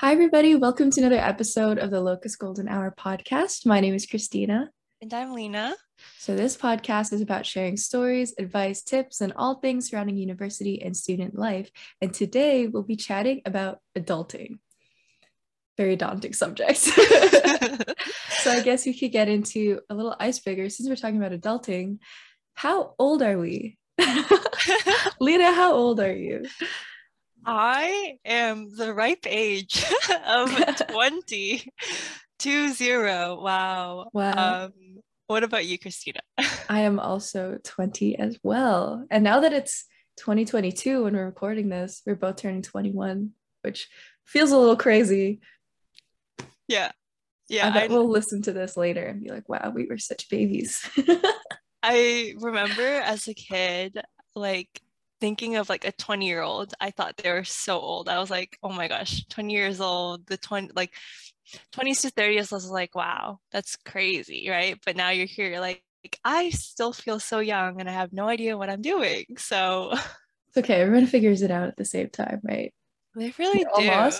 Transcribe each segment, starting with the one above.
Hi, everybody. Welcome to another episode of the Locus Golden Hour podcast. My name is Christina. And I'm Lena. So, this podcast is about sharing stories, advice, tips, and all things surrounding university and student life. And today we'll be chatting about adulting. Very daunting subject. so, I guess we could get into a little icebreaker since we're talking about adulting. How old are we? Lena, how old are you? I am the ripe age of 20 to zero. Wow. Wow. Um, what about you, Christina? I am also 20 as well. And now that it's 2022 when we're recording this, we're both turning 21, which feels a little crazy. Yeah. Yeah. I bet I, we'll listen to this later and be like, wow, we were such babies. I remember as a kid, like thinking of like a 20 year old, I thought they were so old. I was like, oh my gosh, 20 years old, the 20, like 20s to 30s, I was like, wow, that's crazy, right? But now you're here, you're like, I still feel so young and I have no idea what I'm doing. So it's okay. Everyone figures it out at the same time, right? They really we're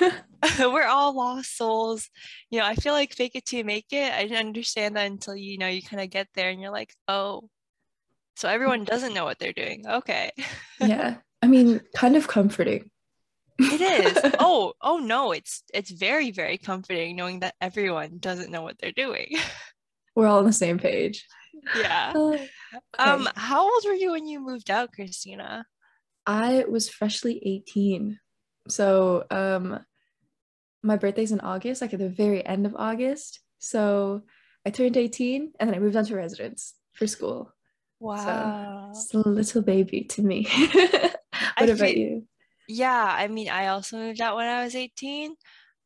do. we're all lost souls. You know, I feel like fake it till you make it. I didn't understand that until you know you kind of get there and you're like, oh, so everyone doesn't know what they're doing. Okay. yeah. I mean, kind of comforting. it is. Oh, oh no, it's it's very, very comforting knowing that everyone doesn't know what they're doing. We're all on the same page. Yeah. Uh, okay. Um, how old were you when you moved out, Christina? I was freshly 18. So um my birthday's in August, like at the very end of August. So I turned 18 and then I moved on to residence for school. Wow. So, a little baby to me. what I about feel, you? Yeah, I mean, I also moved out when I was 18.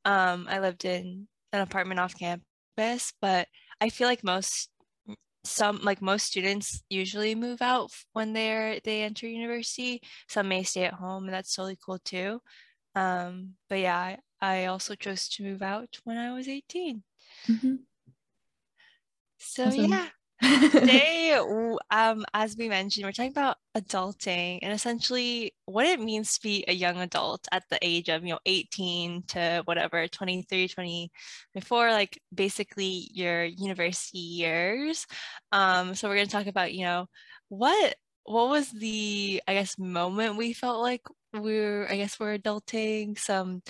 Um, I lived in an apartment off campus, but I feel like most some like most students usually move out when they're they enter university some may stay at home and that's totally cool too um but yeah i, I also chose to move out when i was 18 mm-hmm. so awesome. yeah Today, um, as we mentioned, we're talking about adulting and essentially what it means to be a young adult at the age of, you know, 18 to whatever, 23, 24, like basically your university years. Um, so we're going to talk about, you know, what what was the I guess moment we felt like we are I guess we're adulting, some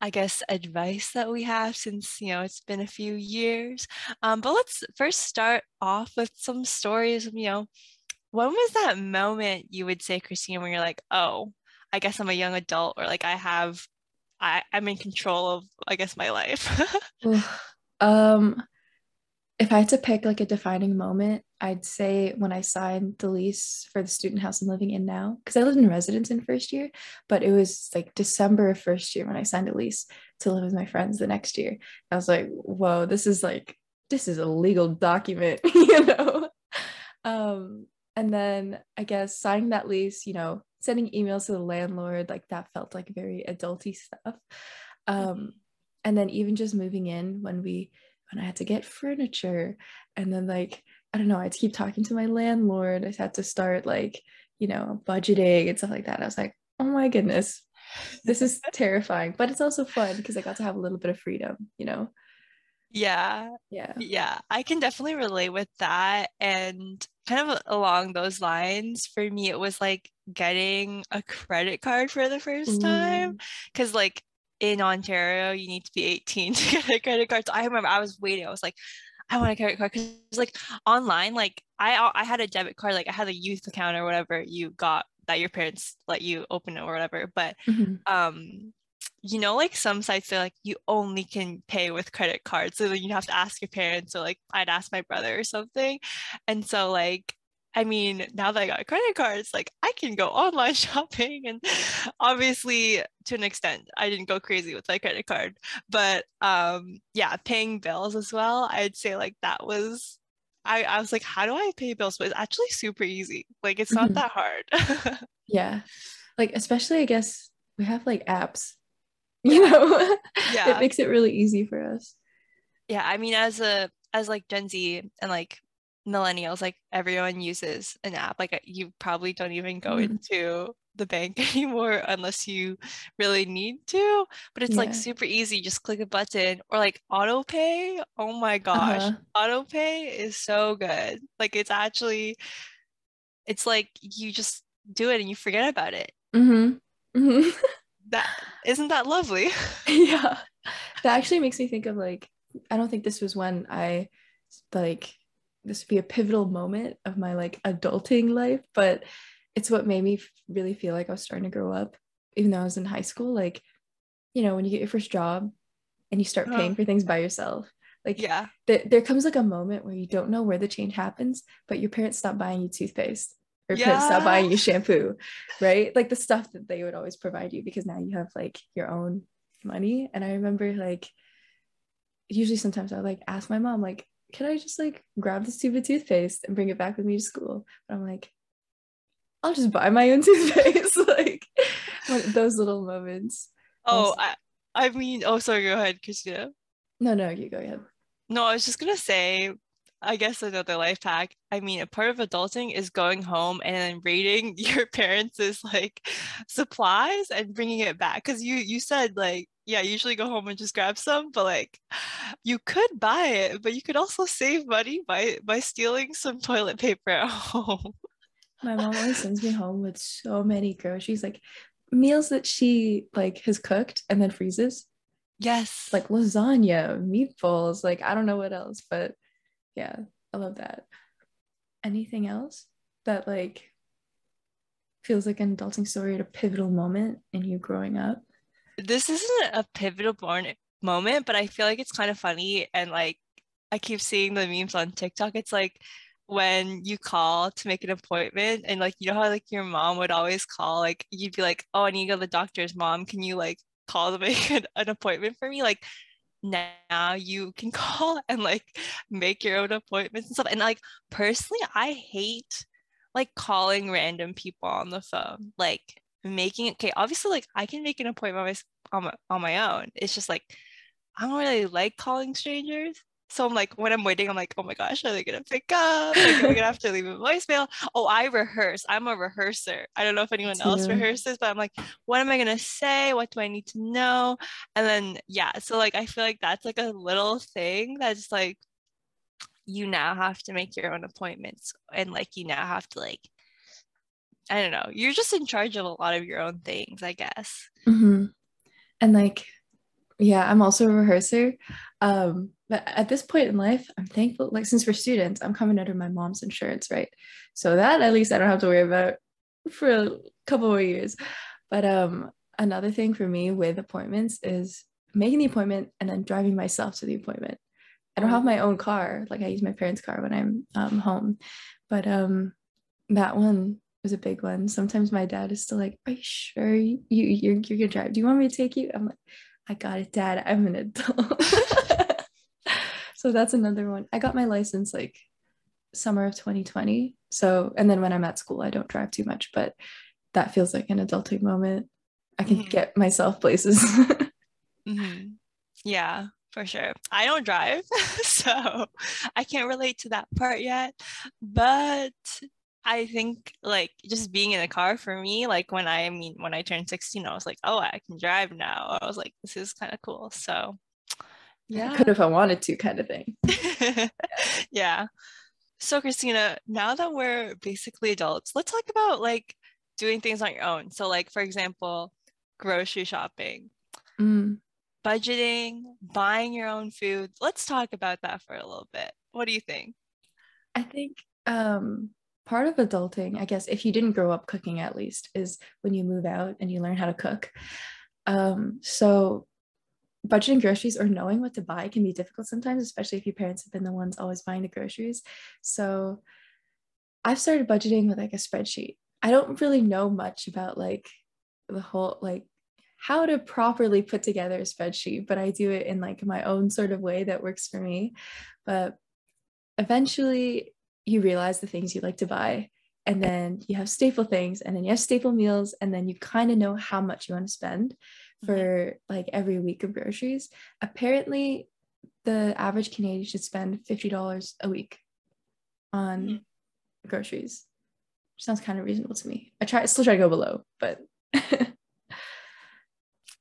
I guess, advice that we have since, you know, it's been a few years. Um, but let's first start off with some stories. You know, when was that moment you would say, Christine, when you're like, oh, I guess I'm a young adult or like I have, I, I'm in control of, I guess, my life? um, if I had to pick like a defining moment, I'd say when I signed the lease for the student house I'm living in now, because I lived in residence in first year, but it was like December of first year when I signed a lease to live with my friends the next year. I was like, whoa, this is like, this is a legal document, you know? Um, and then I guess signing that lease, you know, sending emails to the landlord, like that felt like very adulty stuff. Um, and then even just moving in when we when I had to get furniture and then like I don't know, I had to keep talking to my landlord. I had to start like, you know, budgeting and stuff like that. I was like, oh my goodness, this is terrifying, but it's also fun because I got to have a little bit of freedom, you know? Yeah. Yeah. Yeah. I can definitely relate with that. And kind of along those lines, for me, it was like getting a credit card for the first time. Mm. Cause like in Ontario, you need to be 18 to get a credit card. So I remember I was waiting. I was like, I want a credit card because like online, like I I had a debit card, like I had a youth account or whatever you got that your parents let you open it or whatever. But mm-hmm. um, you know, like some sites they're like you only can pay with credit cards, so then you have to ask your parents or like I'd ask my brother or something. And so like I mean, now that I got credit cards, like I can go online shopping. And obviously, to an extent, I didn't go crazy with my credit card. But um, yeah, paying bills as well, I'd say like that was, I, I was like, how do I pay bills? But it's actually super easy. Like it's not mm-hmm. that hard. yeah. Like, especially, I guess we have like apps, you know, yeah. it makes it really easy for us. Yeah. I mean, as a, as like Gen Z and like millennials like everyone uses an app like you probably don't even go mm-hmm. into the bank anymore unless you really need to. But it's Yeah. like super easy. Just click a button or like auto pay. Oh my gosh. Uh-huh. Auto pay is so good. Like it's actually it's like you just do it and you forget about it. Mm-hmm. hmm That isn't that lovely? yeah. That actually makes me think of like, I don't think this was when I like this would be a pivotal moment of my like adulting life, but it's what made me really feel like I was starting to grow up, even though I was in high school. Like, you know, when you get your first job and you start paying Oh. for things by yourself, like yeah. th- there comes like a moment where you don't know where the change happens, but your parents stop buying you toothpaste or your parents stop buying you shampoo, right? Like the stuff that they would always provide you because now you have like your own money. And I remember like usually sometimes I would like ask my mom, like, can I just like grab the stupid toothpaste and bring it back with me to school? But I'm like, I'll just buy my own toothpaste. like those little moments. Oh, I I mean, oh sorry, go ahead, Christina. No, no, you go ahead. No, I was just gonna say, I guess another life hack. I mean, a part of adulting is going home and then raiding your parents' like supplies and bringing it back. Because you you said like, yeah, usually go home and just grab some, but like, you could buy it, but you could also save money by by stealing some toilet paper at home. My mom always sends me home with so many groceries, like meals that she like has cooked and then freezes, Yes. like lasagna, meatballs, like I don't know what else, but yeah, I love that. Anything else that like feels like an adulting story at a pivotal moment in you growing up? this isn't a pivotal moment, but I feel like it's kind of funny and like I keep seeing the memes on TikTok. It's like when you call to make an appointment and like you know how like your mom would always call, like you'd be like, Oh, I need to go to the doctor's mom. Can you like call to make an, an appointment for me? Like now you can call and like make your own appointments and stuff. And like personally, I hate like calling random people on the phone. Like making it okay obviously like i can make an appointment on my, on my own it's just like i don't really like calling strangers so i'm like when i'm waiting i'm like oh my gosh are they gonna pick up? Like are we gonna have to leave a voicemail? Oh i rehearse. I'm a rehearser. I don't know if anyone else too. rehearses but i'm like what am i gonna say? What do i need to know? And then yeah so like i feel like that's like a little thing that's like you now have to make your own appointments and like you now have to like I don't know. You're just in charge of a lot of your own things, I guess. hmm And like, yeah, I'm also a rehearser. Um, but at this point in life, I'm thankful, like, since we're students, I'm coming under my mom's insurance, right? So that at least I don't have to worry about for a couple more years. But um, another thing for me with appointments is making the appointment and then driving myself to the appointment. I don't have my own car, like I use my parents' car when I'm um, home. But um, that one was a big one. Sometimes my dad is still like, "Are you sure you you're, you're gonna drive? Do you want me to take you?" I'm like, "I got it, Dad. I'm an adult." so that's another one. I got my license like summer of 2020. So and then when I'm at school, I don't drive too much, but that feels like an adulting moment. I can Mhm. get myself places. Mhm. Yeah, for sure. I don't drive, so I can't relate to that part yet. But I think like just being in a car for me, like when I, I mean, when I turned 16, I was like, oh, I can drive now. I was like, this is kind of cool. So I yeah. could if I wanted to, kind of thing. yeah. So Christina, now that we're basically adults, let's talk about like doing things on your own. So like for example, grocery shopping, Mm. budgeting, buying your own food. Let's talk about that for a little bit. What do you think? I think um, part of adulting, I guess, if you didn't grow up cooking at least, is when you move out and you learn how to cook. Um, so budgeting groceries or knowing what to buy can be difficult sometimes, especially if your parents have been the ones always buying the groceries. So I've started budgeting with like a spreadsheet. I don't really know much about like the whole like how to properly put together a spreadsheet, but I do it in like my own sort of way that works for me. But eventually you realize the things you like to buy and then you have staple things and then you have staple meals and then you kind of know how much you want to spend for like every week of groceries apparently the average canadian should spend $50 a week on Mhm. groceries sounds kind of reasonable to me. I try I still try to go below, but yeah.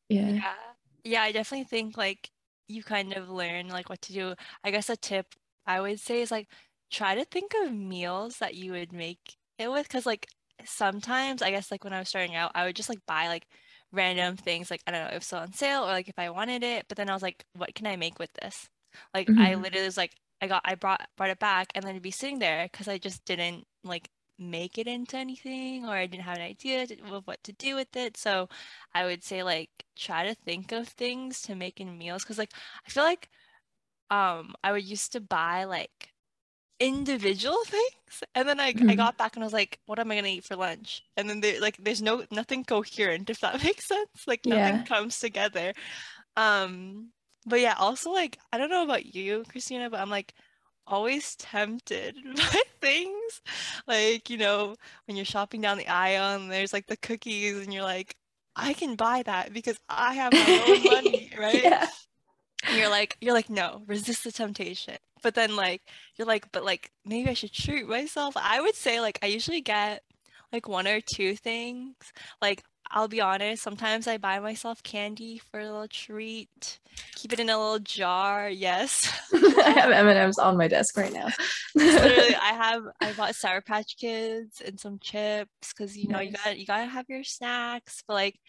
Yeah. Yeah, I definitely think like you kind of learn like what to do. I guess a tip I would say is like try to think of meals that you would make it with because like sometimes I guess like when I was starting out, I would just like buy like random things like I don't know if it's on sale or like if I wanted it, but then I was like, what can I make with this? Like I Mhm. literally was like I got I brought brought it back and then it'd be sitting there because I just didn't like make it into anything or I didn't have an idea of what to do with it. So I would say like try to think of things to make in meals because like I feel like um I would used to buy like individual things and then I, I Mhm. got back and I was like what am I gonna eat for lunch and then there like there's no nothing coherent if that makes sense like nothing Yeah. comes together um but yeah also like I don't know about you Christina but I'm like always tempted by things like you know when you're shopping down the aisle and there's like the cookies and you're like I can buy that because I have my own money right yeah. And you're like you're like no resist the temptation but then like you're like but like maybe i should treat myself i would say like i usually get like one or two things like i'll be honest sometimes i buy myself candy for a little treat keep it in a little jar yes I have M&Ms on my desk right now. literally i have i bought sour patch kids and some chips because you know you Nice. got you gotta have your snacks but like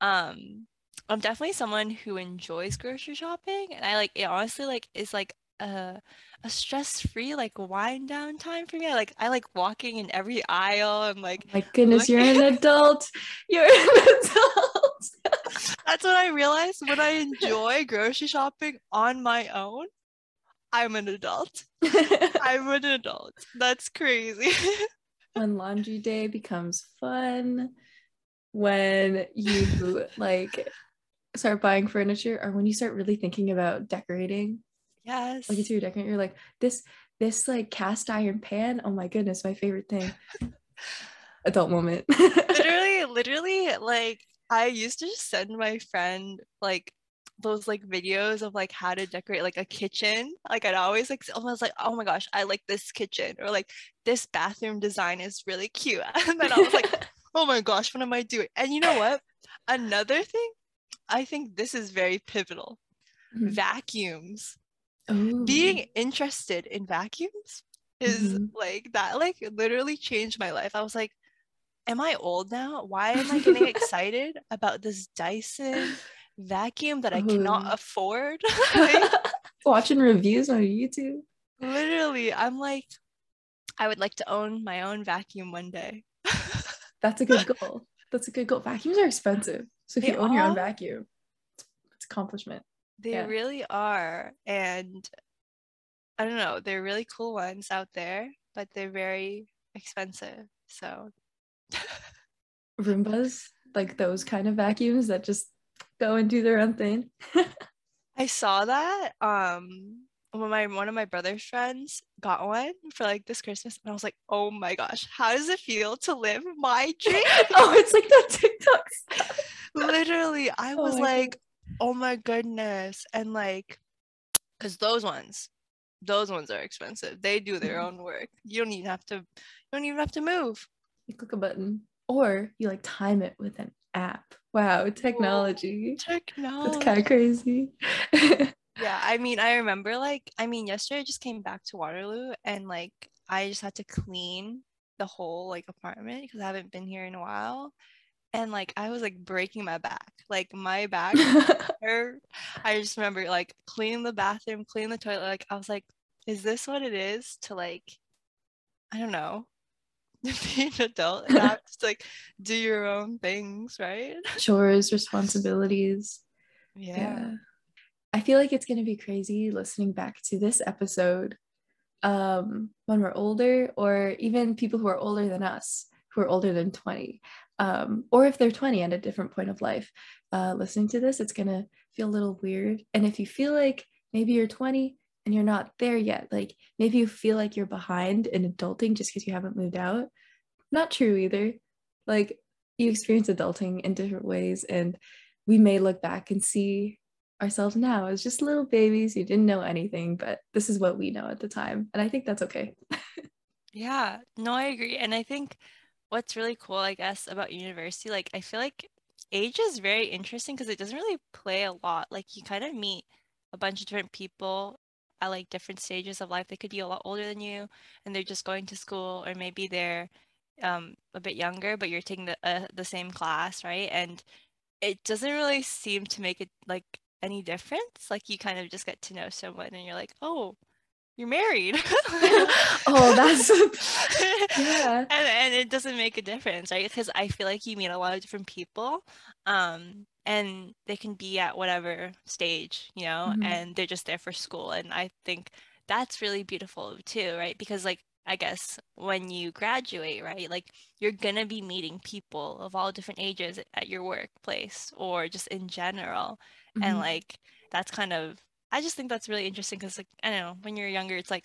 um i'm definitely someone who enjoys grocery shopping and i like it honestly like is like a a stress-free like wind down time for me. I like i like walking in every aisle. And like oh My goodness, you're an adult. You're an adult. that's what i realized. When i enjoy grocery shopping on my own i'm an adult. I'm an adult. That's crazy. When laundry day becomes fun, when you like start buying furniture, or when you start really thinking about decorating, yes. Like interior decorating, you're like, this this like cast iron pan, oh my goodness, my favorite thing. Adult moment. literally literally like i used to just send my friend like those like videos of like how to decorate like a kitchen. Like i'd always like almost like oh my gosh i like this kitchen. Or like this bathroom design is really cute. And then i was like oh my gosh what am i doing? And you know what? Another thing i think this is very pivotal Mhm. vacuums Ooh. being interested in vacuums is Mhm. like that like literally changed my life i was like am i old now why am i getting excited about this dyson vacuum that i cannot afford Like, watching reviews on YouTube. literally i'm like i would like to own my own vacuum one day That's a good goal. That's a good goal. Vacuums are expensive. So if They you own your own vacuum, it's, it's accomplishment. they Yeah. really are and i don't know they're really cool ones out there but they're very expensive so Roombas, like those kind of vacuums that just go and do their own thing. I saw that um when my one of my brother's friends got one for like this Christmas and I was like, "Oh my gosh, how does it feel to live my dream?" oh, it's like the TikTok stuff. Literally, I Oh was my like, "Oh my goodness." And like cuz those ones those ones are expensive. They do their Mhm. own work. You don't even have to you don't even have to move. You click a button, or you like time it with an app. Wow, technology. That's Technology. kind of crazy. Yeah, I mean, I remember like, I mean, yesterday I just came back to Waterloo and like I just had to clean the whole like apartment because I haven't been here in a while. And like I was like breaking my back. Like my back. I just remember like cleaning the bathroom, cleaning the toilet. Like I was like, is this what it is to like, I don't know, be an adult and have to like do your own things, right? Chores, responsibilities. Yeah. I feel like it's going to be crazy listening back to this episode um, when we're older, or even people who are older than us, who are older than 20, um, or if they're 20 at a different point of life. Uh, listening to this, it's going to feel a little weird. And if you feel like maybe you're 20 and you're not there yet, like maybe you feel like you're behind in adulting just because you haven't moved out, not true either. Like you experience adulting in different ways, and we may look back and see ourselves now as just little babies who didn't know anything, but this is what we know at the time. And I think that's okay. Yeah, no, I agree. And I think what's really cool, I guess, about university, like I feel like age is very interesting because it doesn't really play a lot. Like you kind of meet a bunch of different people at like different stages of life. They could be a lot older than you and they're just going to school, or maybe they're um, a bit younger, but you're taking the uh, the same class, right? And it doesn't really seem to make it like any difference. Like you kind of just get to know someone and you're like, oh, you're married. oh, that's yeah. And and it doesn't make a difference, right? Because I feel like you meet a lot of different people. Um, and they can be at whatever stage, you know, mm-hmm. and they're just there for school. And I think that's really beautiful too, right? Because like I guess when you graduate, right? Like you're gonna be meeting people of all different ages at your workplace or just in general. Mm-hmm. And like that's kind of I just think that's really interesting because like I don't know, when you're younger it's like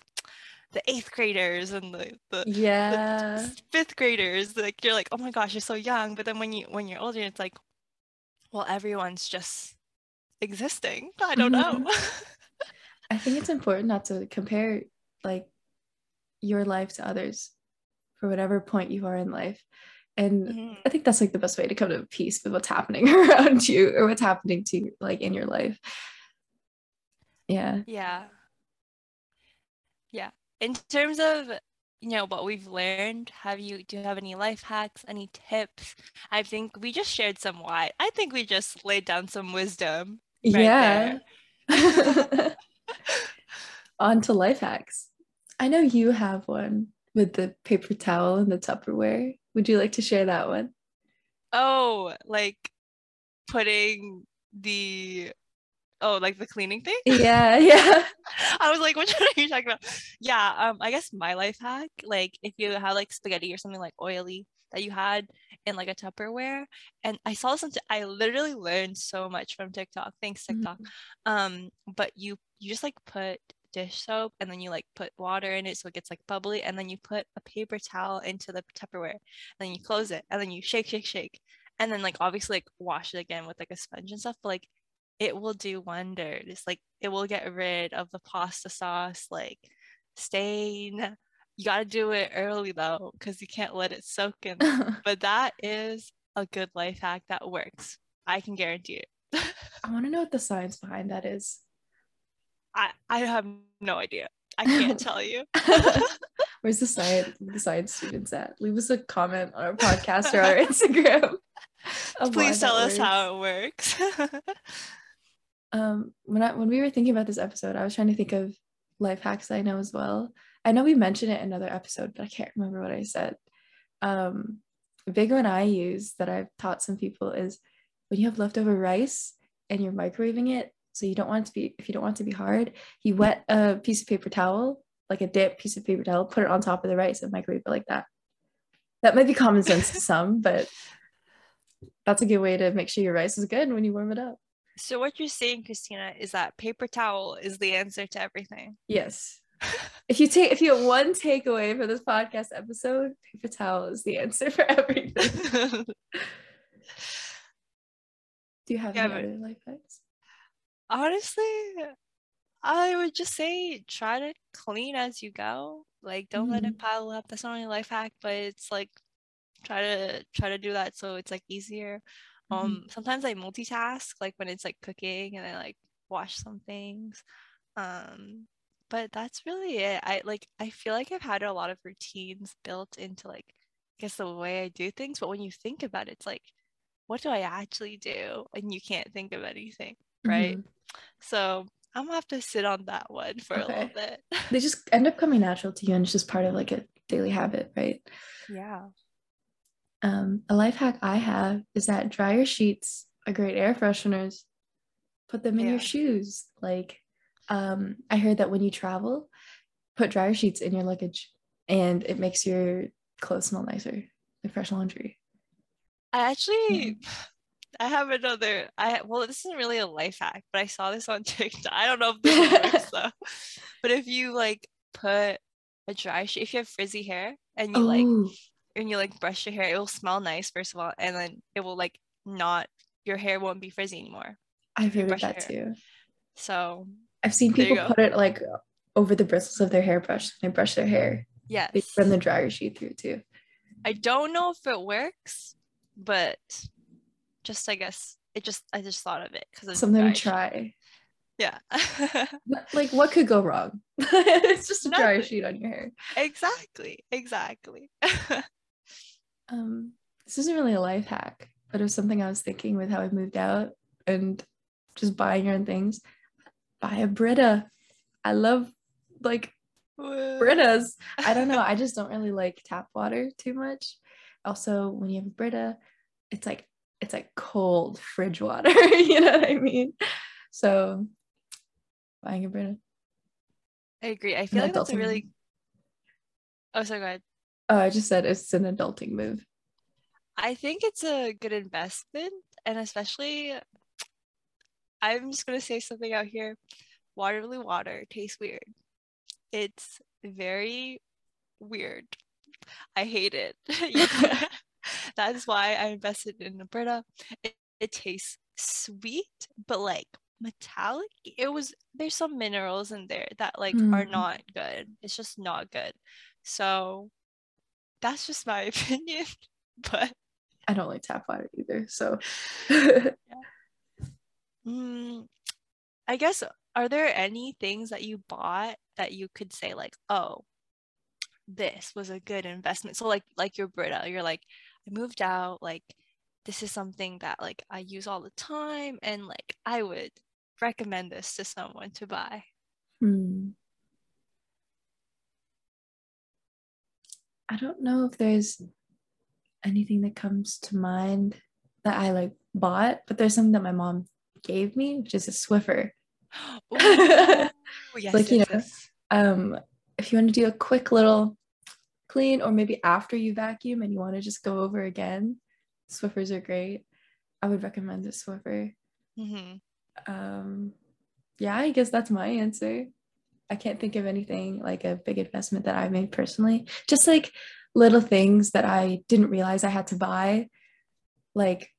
the eighth graders and the, the yeah. the fifth graders like you're like oh my gosh you're so young. But then when you when you're older it's like well everyone's just existing. I don't mm-hmm. know i think it's important not to compare like your life to others for whatever point you are in life and mm-hmm. i think that's like the best way to come to peace with what's happening around you or what's happening to like in your life. Yeah. Yeah. Yeah. In terms of you know what we've learned have you do you have any life hacks any tips? I think we just shared some why i think we just laid down some wisdom right yeah. on to life hacks. I know you have one with the paper towel and the tupperware would you like to share that one oh like putting the oh, like the cleaning thing? Yeah, yeah. I was like, what are you talking about? Yeah, um, I guess my life hack, like if you have like spaghetti or something like oily that you had in like a Tupperware, and I saw something. I literally learned so much from TikTok. Thanks TikTok. Mm-hmm. Um, but you you just like put dish soap and then you like put water in it so it gets like bubbly and then you put a paper towel into the Tupperware and then you close it and then you shake shake shake and then like obviously like wash it again with like a sponge and stuff but like it will do wonders. Like it will get rid of the pasta sauce, like stain. You got to do it early though, because you can't let it soak in. but that is a good life hack that works. I can guarantee it. I want to know what the science behind that is. I, I have no idea. I can't tell you. Where's the science the science students at? Leave us a comment on our podcast or our Instagram. Please tell us how it works um when I when we were thinking about this episode, I was trying to think of life hacks I know as well. I know we mentioned it in another episode, but I can't remember what I said. Um, a big one I use that I've taught some people is when you have leftover rice and you're microwaving it, so you don't want it to be if you don't want it to be hard, you wet a piece of paper towel, like a dip piece of paper towel, put it on top of the rice and microwave it like that. That might be common sense to some, but that's a good way to make sure your rice is good when you warm it up. So what you're saying, Christina, is that paper towel is the answer to everything. Yes. if you take if you have one takeaway for this podcast episode, paper towel is the answer for everything. Do you have yeah, any other life hacks? Honestly, I would just say try to clean as you go. Like don't mm-hmm. let it mm-hmm. pile up. That's not only life hack, but it's like try to try to do that so it's like easier Mm-hmm. Um, sometimes I multitask, like when it's like cooking and I like wash some things. Um, but that's really it. I like I feel like I've had a lot of routines built into like I guess the way I do things. But when you think about it, it's like, what do I actually do? And you can't think of anything, right? Mm-hmm. So I'm gonna have to sit on that one for okay. a little bit. they just end up coming natural to you and it's just part of like a daily habit, right? Yeah. Um, a life hack I have is that dryer sheets are great air fresheners. Put them in yeah. your shoes. Like, um, I heard that when you travel, put dryer sheets in your luggage and it makes your clothes smell nicer, like fresh laundry. I actually, I have another. I well, this isn't really a life hack, but I saw this on TikTok. I don't know if this works though. But if you like put a dry sheet, if you have frizzy hair and you like and you like brush your hair, it will smell nice first of all, and then it will like not your hair won't be frizzy anymore. I've heard of that too. So I've seen people put it like over the bristles of their hairbrush. They brush their hair. Yes. They run the dryer sheet through too. I don't know if it works, but just I guess it just I just thought of it because it's Something to try. Yeah. like what could go wrong? it's just a Nothing. dryer sheet on your hair. exactly. Exactly. Um, this isn't really a life hack, but it was something I was thinking with how I moved out and just buying your own things. Buy a Brita. I love like Britas. I don't know. I just don't really like tap water too much. Also, when you have a Brita, it's like it's like cold fridge water. you know what I mean? So buying a Brita. I agree. I feel like that's a really. Oh, sorry. Go ahead. Oh, I just said it's an adulting move. I think it's a good investment, and especially, I'm just gonna say something out here. Waterloo water tastes weird. It's very weird. I hate it. Yeah. that is why I invested in a Brita. It, it tastes sweet, but like metallic. It was there's some minerals in there that like are Mm. not good. It's just not good. So that's just my opinion. But I don't like tap water either. So mm, I guess are there any things that you bought that you could say like, oh, this was a good investment? So like like your Brita, you're like, I moved out, like this is something that like I use all the time and like I would recommend this to someone to buy. Hmm. I don't know if there's anything that comes to mind that I like bought, but there's something that my mom gave me, which is a Swiffer. Ooh, yes, Like, you know, yes. Um, if you want to do a quick little clean, or maybe after you vacuum and you want to just go over again, Swiffers are great. I would recommend a Swiffer. Mhm. Um, yeah, I guess that's my answer. I can't think of anything like a big investment that I made personally. Just like little things that I didn't realize I had to buy, like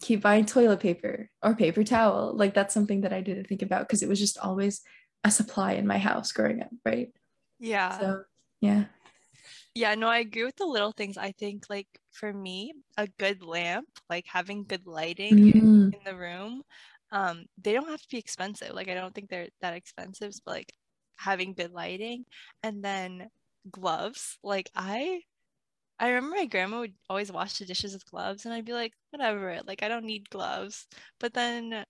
keep buying toilet paper or paper towel. Like that's something that I didn't think about because it was just always a supply in my house growing up, right? Yeah. So yeah. Yeah, no, I agree with the little things. I think like for me, a good lamp, like having good lighting Mm, in the room, um, they don't have to be expensive. Like I don't think they're that expensive, but like having good lighting and then gloves. Like I I remember my grandma would always wash the dishes with gloves and I'd be like, whatever, like I don't need gloves. But then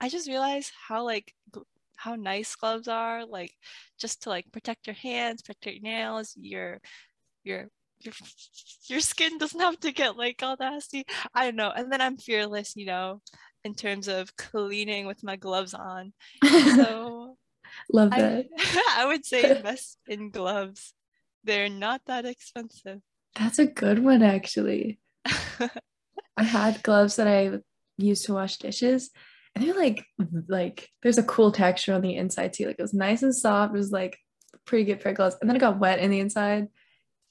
I just realized how like gl- how nice gloves are, like just to like protect your hands, protect your nails, your your your your skin doesn't have to get like all nasty. I don't know. And then I'm fearless, you know, in terms of cleaning with my gloves on. So love I that. I would say invest in gloves. They're not that expensive. That's a good one actually. I had gloves that I used to wash dishes, and they're like like there's a cool texture on the inside too. Like it was nice and soft. It was like pretty good gloves, and then it got wet in the inside,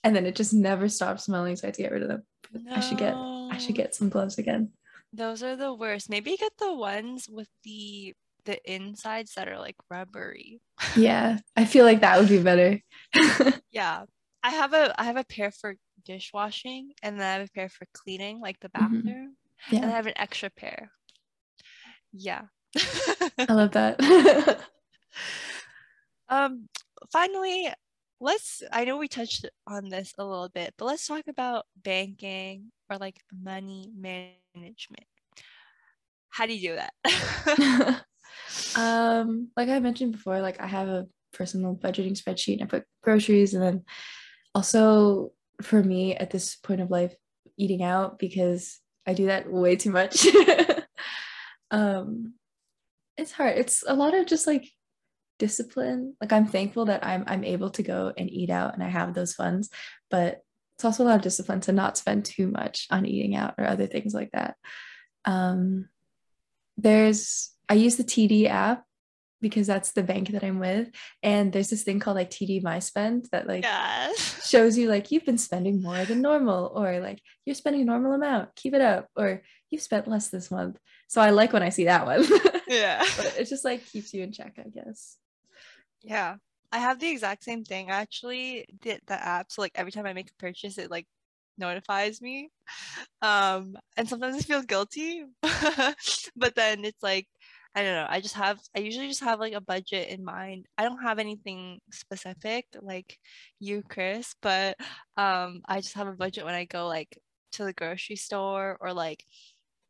and then it just never stopped smelling. So I had to get rid of them. I should get I should get some gloves again. Those are the worst. Maybe get the ones with the the insides that are like rubbery. Yeah, I feel like that would be better. Yeah. I have a I have a pair for dishwashing and then I have a pair for cleaning, like the Mhm. yeah. And I have an extra pair. Yeah. I love that. um finally, let's I know we touched on this a little bit, but let's talk about banking or like money management. How do you do that? um, like I mentioned before, like I have a personal budgeting spreadsheet and I put groceries and then also for me at this point of life, eating out because I do that way too much. um it's hard. It's a lot of just like discipline. Like I'm thankful that I'm I'm able to go and eat out and I have those funds, but it's also a lot of discipline to not spend too much on eating out or other things like that. Um there's I use the TD app because that's the bank that I'm with. And there's this thing called like TD My Spend that like shows you like you've been spending more than normal, or like you're spending a normal amount, keep it up, or you've spent less this month. So I like when I see that one. Yeah. but it just like keeps you in check, I guess. Yeah. I have the exact same thing actually. did the app, so like every time I make a purchase, it like notifies me. Um, and sometimes I feel guilty, but then it's like I don't know. I just have I usually just have like a budget in mind. I don't have anything specific like you, Chris, but um I just have a budget when I go like to the grocery store or like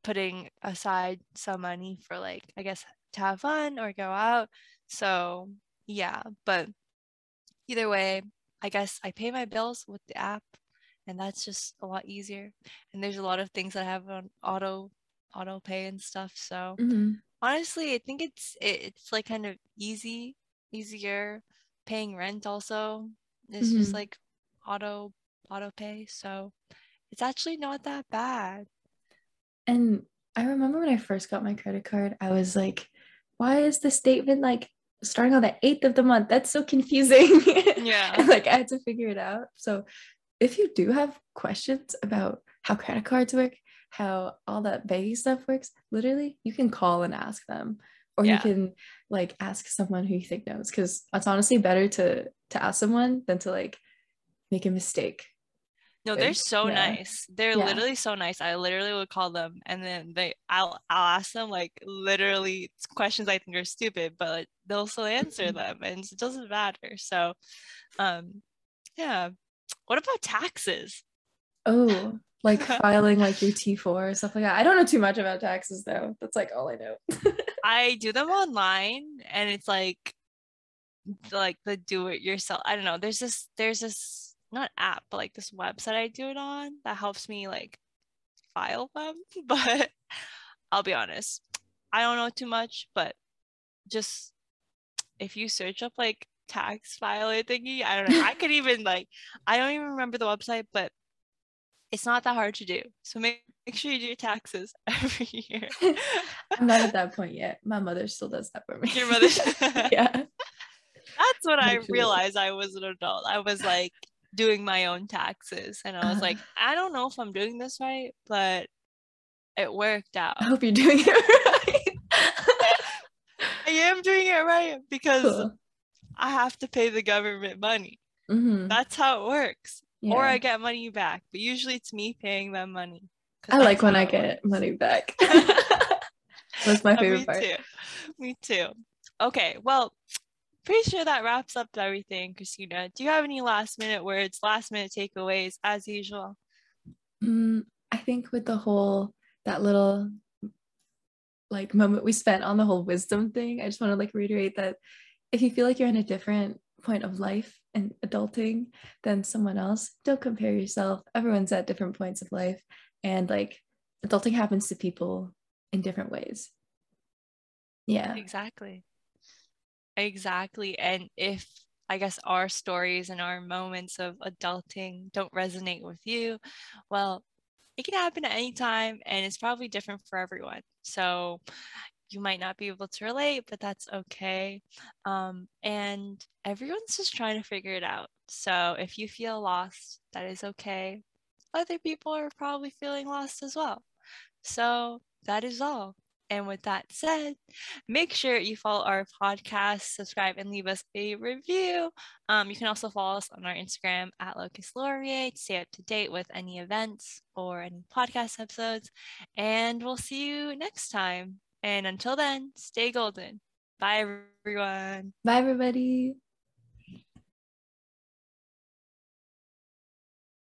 putting aside some money for like I guess to have fun or go out. So yeah, but either way, I guess I pay my bills with the app and that's just a lot easier. And there's a lot of things that I have on auto auto pay and stuff. So mm-hmm honestly i think it's it, it's like kind of easy easier paying rent also it's mm-hmm. just like auto auto pay so it's actually not that bad and i remember when i first got my credit card i was like why is the statement like starting on the 8th of the month that's so confusing yeah like i had to figure it out so if you do have questions about how credit cards work how all that banking stuff works, literally you can call and ask them. Or yeah. you can like ask someone who you think knows because it's honestly better to to ask someone than to like make a mistake. No, they're so yeah. nice. They're yeah. literally so nice. I literally would call them and then they I'll I'll ask them like literally questions I think are stupid, but they'll still answer them and it doesn't matter. So um yeah. What about taxes? Oh, like filing like your T4 or stuff like that. I don't know too much about taxes though. That's like all I know. I do them online and it's like like the do it yourself. I don't know. There's this there's this not app, but like this website I do it on that helps me like file them. But I'll be honest, I don't know too much, but just if you search up like tax filer thingy, I don't know. I could even like I don't even remember the website, but it's not that hard to do. So make, make sure you do your taxes every year. I'm not at that point yet. My mother still does that for me. Your mother? yeah. That's when I realized I was an adult. I was like doing my own taxes. And I was like, I don't know if I'm doing this right, but it worked out. I hope you're doing it right. I am doing it right because cool. I have to pay the government money. Mm-hmm. That's how it works yeah. or I get money back. But usually it's me paying them money. I like when I get money back. that's my favorite me part. Too. Me too. Okay, well, pretty sure that wraps up everything, Christina. Do you have any last minute words, last minute takeaways, as usual? Mm, I think with the whole that little like moment we spent on the whole wisdom thing, I just want to like reiterate that if you feel like you're in a different point of life and adulting than someone else, don't compare yourself. Everyone's at different points of life. And like adulting happens to people in different ways. Yeah. Exactly. Exactly. And if I guess our stories and our moments of adulting don't resonate with you, well, it can happen at any time and it's probably different for everyone. So you might not be able to relate, but that's okay. Um, and everyone's just trying to figure it out. So if you feel lost, that is okay. Other people are probably feeling lost as well. So that is all. And with that said, make sure you follow our podcast, subscribe, and leave us a review. Um, you can also follow us on our Instagram at Locus Laurier to stay up to date with any events or any podcast episodes. And we'll see you next time. And until then, stay golden. Bye, everyone. Bye, everybody.